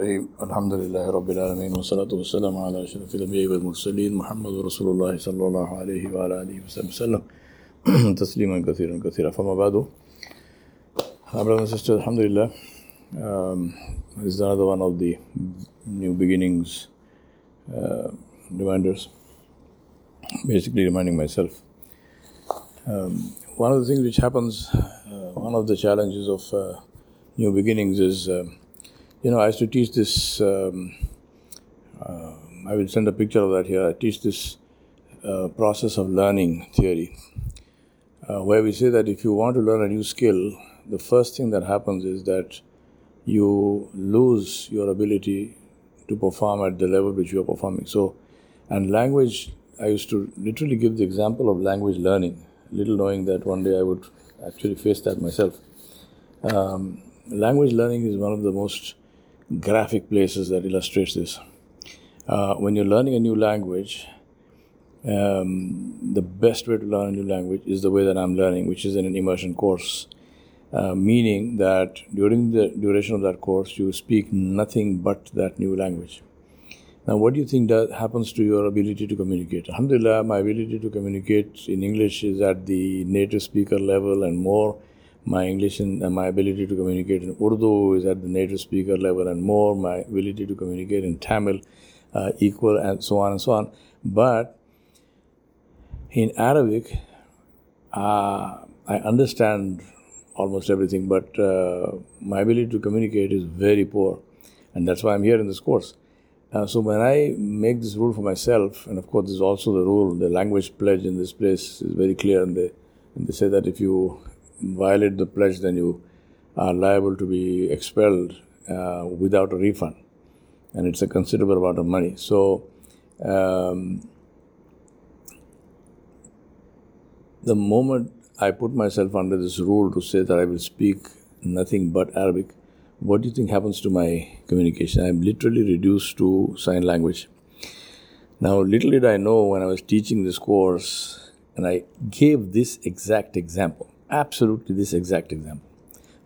الرحيم الحمد لله رب العالمين والصلاة والسلام على أشرف الأنبياء والمرسلين محمد رسول الله صلى الله عليه وعلى آله وسلم تسليما كثيرا كثيرا فما بعد Our brothers and sisters, Alhamdulillah, um, this is another one of the new beginnings uh, reminders. Basically, reminding myself. Um, one of the things which happens, uh, one of the challenges of uh, new beginnings is, uh, you know, I used to teach this. Um, uh, I will send a picture of that here. I teach this uh, process of learning theory, uh, where we say that if you want to learn a new skill, the first thing that happens is that you lose your ability to perform at the level which you are performing. So, and language, I used to literally give the example of language learning, little knowing that one day I would actually face that myself. Um, language learning is one of the most graphic places that illustrates this. Uh, when you're learning a new language, um, the best way to learn a new language is the way that I'm learning, which is in an immersion course. Uh, meaning that during the duration of that course, you speak nothing but that new language. Now, what do you think that happens to your ability to communicate? Alhamdulillah, my ability to communicate in English is at the native speaker level and more. My English and uh, my ability to communicate in Urdu is at the native speaker level and more. My ability to communicate in Tamil uh, equal and so on and so on. But in Arabic, uh, I understand almost everything, but uh, my ability to communicate is very poor, and that's why I'm here in this course. Uh, so when I make this rule for myself, and of course, this is also the rule, the language pledge in this place is very clear, and they, and they say that if you violate the pledge, then you are liable to be expelled uh, without a refund, and it's a considerable amount of money. So. Um, the moment I put myself under this rule to say that I will speak nothing but Arabic, what do you think happens to my communication? I'm literally reduced to sign language. Now, little did I know when I was teaching this course, and I gave this exact example, absolutely this exact example,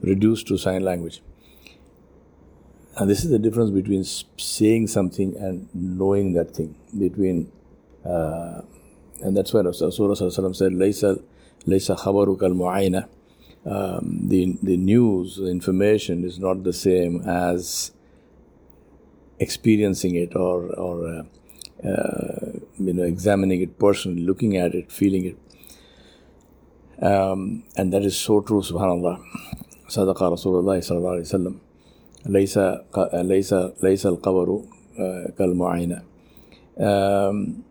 reduced to sign language. And this is the difference between saying something and knowing that thing. Between, uh, and that's why Rasulullah said, "Laysa laysa khabaruka al-mu'ayna." Um, the the news, the information is not the same as experiencing it or or uh, uh, you know examining it personally, looking at it, feeling it. Um, and that is so true, subhanAllah. صدق رسول الله صلى الله عليه وسلم ليس ليس ليس القبر كالمعاينة um,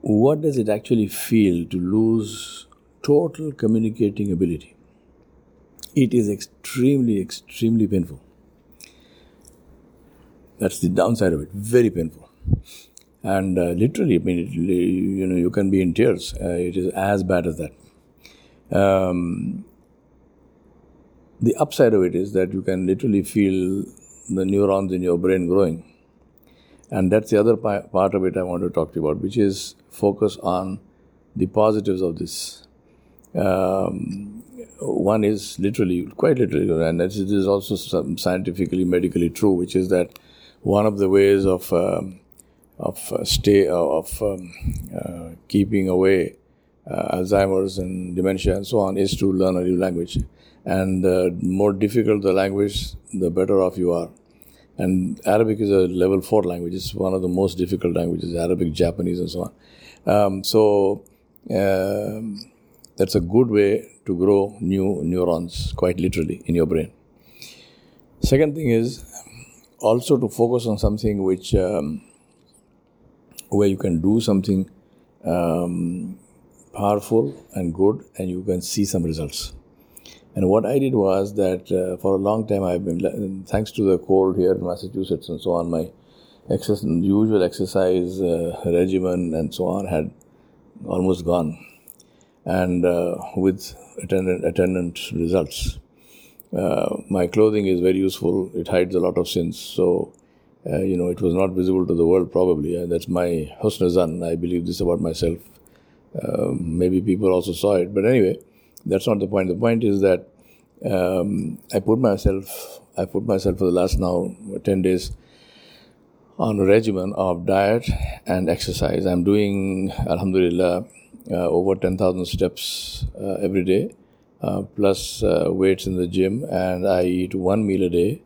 what does it actually feel to lose total communicating ability? It is extremely, extremely painful. That's the downside of it. Very painful. And uh, literally, I mean, it, you know, you can be in tears. Uh, it is as bad as that. Um, the upside of it is that you can literally feel the neurons in your brain growing. And that's the other part of it I want to talk to you about, which is focus on the positives of this. Um, one is literally, quite literally, and this is also scientifically, medically true, which is that one of the ways of um, of uh, stay uh, of um, uh, keeping away Alzheimer's and dementia and so on is to learn a new language. And the more difficult the language, the better off you are. And Arabic is a level four language. It's one of the most difficult languages, Arabic, Japanese, and so on. Um, so um, that's a good way to grow new neurons, quite literally, in your brain. Second thing is also to focus on something which um, where you can do something um, powerful and good, and you can see some results. And what I did was that uh, for a long time I've been, thanks to the cold here in Massachusetts and so on, my usual exercise uh, regimen and so on had almost gone, and uh, with attendant, attendant results. Uh, my clothing is very useful; it hides a lot of sins. So, uh, you know, it was not visible to the world probably, and that's my husn zan. I believe this about myself. Um, maybe people also saw it, but anyway, that's not the point. The point is that um, I put myself I put myself for the last now 10 days on a regimen of diet and exercise. I'm doing, Alhamdulillah, uh, over 10,000 steps uh, every day, uh, plus uh, weights in the gym, and I eat one meal a day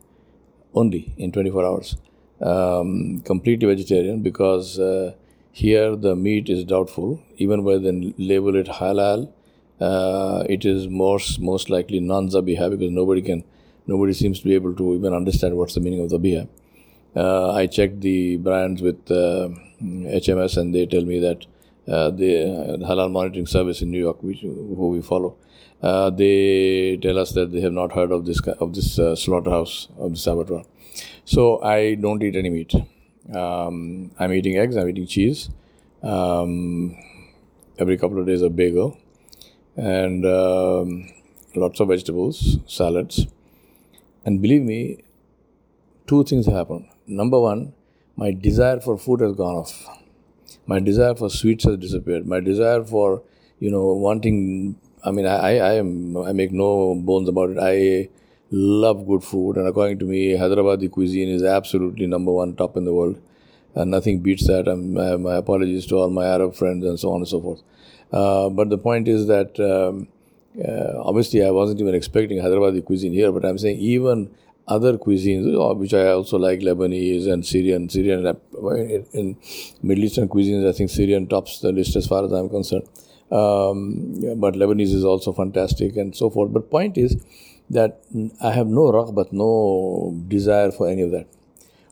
only in 24 hours. Um, completely vegetarian because uh, here the meat is doubtful, even when they label it halal. Uh, it is most most likely non-zabiha because nobody can, nobody seems to be able to even understand what's the meaning of zabiha. Uh, I checked the brands with HMS and they tell me that uh, the uh, halal monitoring service in New York, which who we follow, uh, they tell us that they have not heard of this of this uh, slaughterhouse of the abattoir. So I don't eat any meat. Um, I'm eating eggs. I'm eating cheese. Um, every couple of days, a bagel, and um, lots of vegetables, salads. And believe me, two things have happened. Number one, my desire for food has gone off. My desire for sweets has disappeared. My desire for, you know, wanting. I mean, I, I am. I make no bones about it. I love good food, and according to me, Hyderabadi cuisine is absolutely number one, top in the world, and nothing beats that. I'm, my apologies to all my Arab friends and so on and so forth. Uh, but the point is that um, uh, obviously I wasn't even expecting Hyderabadi cuisine here, but I'm saying even other cuisines, uh, which I also like, Lebanese and Syrian. Syrian uh, in Middle Eastern cuisines, I think Syrian tops the list as far as I'm concerned. Um, but Lebanese is also fantastic and so forth. But point is that I have no raghbat, no desire for any of that.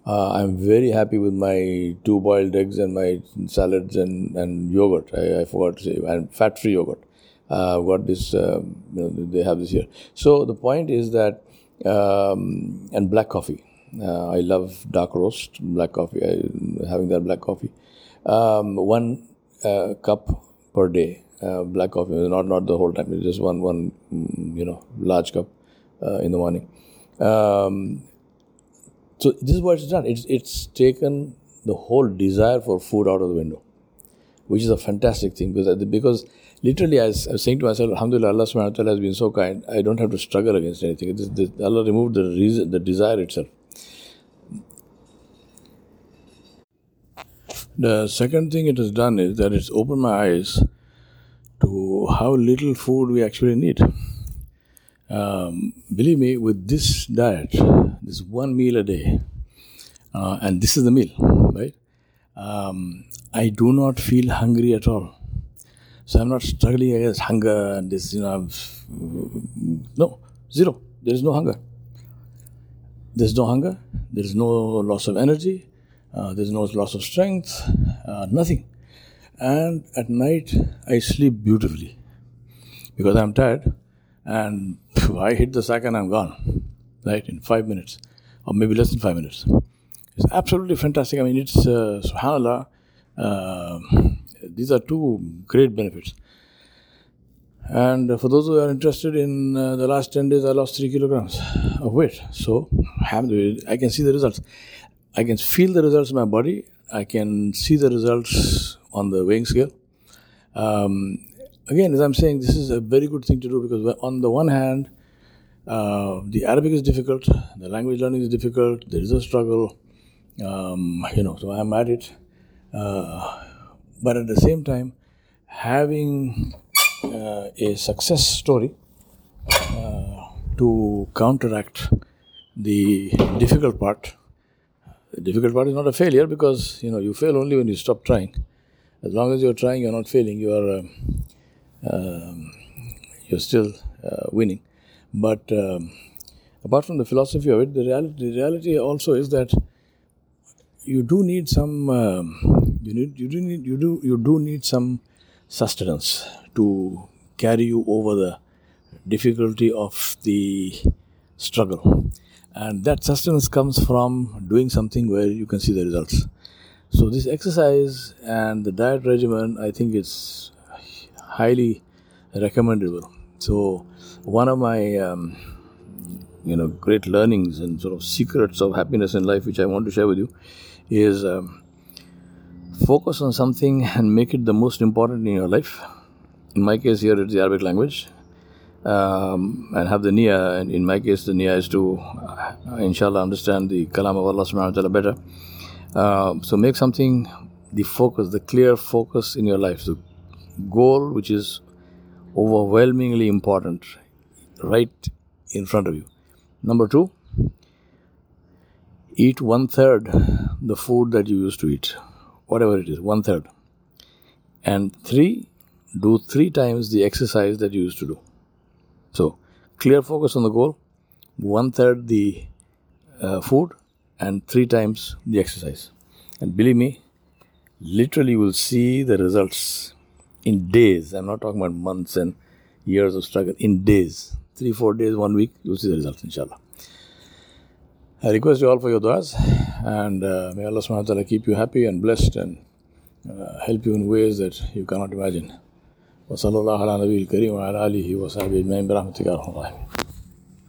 Uh, I'm very happy with my two boiled eggs and my salads and, and yogurt. I, I forgot to say, and fat free yogurt. Uh, I've got this, um, you know, they have this here. So the point is that um, and black coffee. Uh, I love dark roast black coffee. I, having that black coffee, um, one uh, cup per day. Uh, black coffee, not not the whole time. Just one one mm, you know large cup uh, in the morning. Um, so this is what it's done. It's it's taken the whole desire for food out of the window, which is a fantastic thing because because literally, I was, I was saying to myself, Alhamdulillah, Allah subhanahu wa ta'ala has been so kind. I don't have to struggle against anything. This, Allah removed the reason, the desire itself. The second thing it has done is that it's opened my eyes to how little food we actually need. Um, believe me, with this diet, this one meal a day, uh, and this is the meal, right? Um, I do not feel hungry at all. So I'm not struggling against hunger and this, you know, no, zero. There is no hunger. There's no hunger. There is no loss of energy. Uh, there's no loss of strength. Uh, nothing. And at night, I sleep beautifully because I'm tired and I hit the sack and I'm gone, right, in five minutes or maybe less than five minutes. It's absolutely fantastic. I mean, it's, uh, subhanAllah, uh, these are two great benefits. And for those who are interested in uh, the last 10 days, I lost 3 kilograms of weight. So, I can see the results. I can feel the results in my body. I can see the results on the weighing scale. Um, again, as I'm saying, this is a very good thing to do because, on the one hand, uh, the Arabic is difficult, the language learning is difficult, there is a struggle, um, you know, so I'm at it. Uh, but at the same time, having uh, a success story uh, to counteract the difficult part. The difficult part is not a failure because you know you fail only when you stop trying. As long as you're trying, you're not failing. You are uh, um, you're still uh, winning. But um, apart from the philosophy of it, the reality, the reality also is that you do need some um, you need you do need you do you do need some sustenance to carry you over the difficulty of the struggle and that sustenance comes from doing something where you can see the results so this exercise and the diet regimen i think it's highly recommendable so one of my um, you know great learnings and sort of secrets of happiness in life which i want to share with you is um, focus on something and make it the most important in your life. In my case, here it's the Arabic language. um, and have the niyyah. And in my case, the niyyah is to, uh, inshallah, understand the kalam of Allah subhanahu wa ta'ala better. Uh, so make something the focus, the clear focus in your life, the goal which is overwhelmingly important, right in front of you. Number two, eat one third the food that you used to eat, whatever it is, one third. And three, do three times the exercise that you used to do. So, clear focus on the goal, one third the uh, food, and three times the exercise. And believe me, literally you will see the results in days. I'm not talking about months and years of struggle, in days. Three, four days, one week, you'll see the results, inshallah. I request you all for your du'as and uh, may Allah subhanahu wa ta'ala keep you happy and blessed and uh, help you in ways that you cannot imagine. وصلى الله على نبي الكريم وعلى آله وصحبه أجمعين برحمتك يا أرحم الراحمين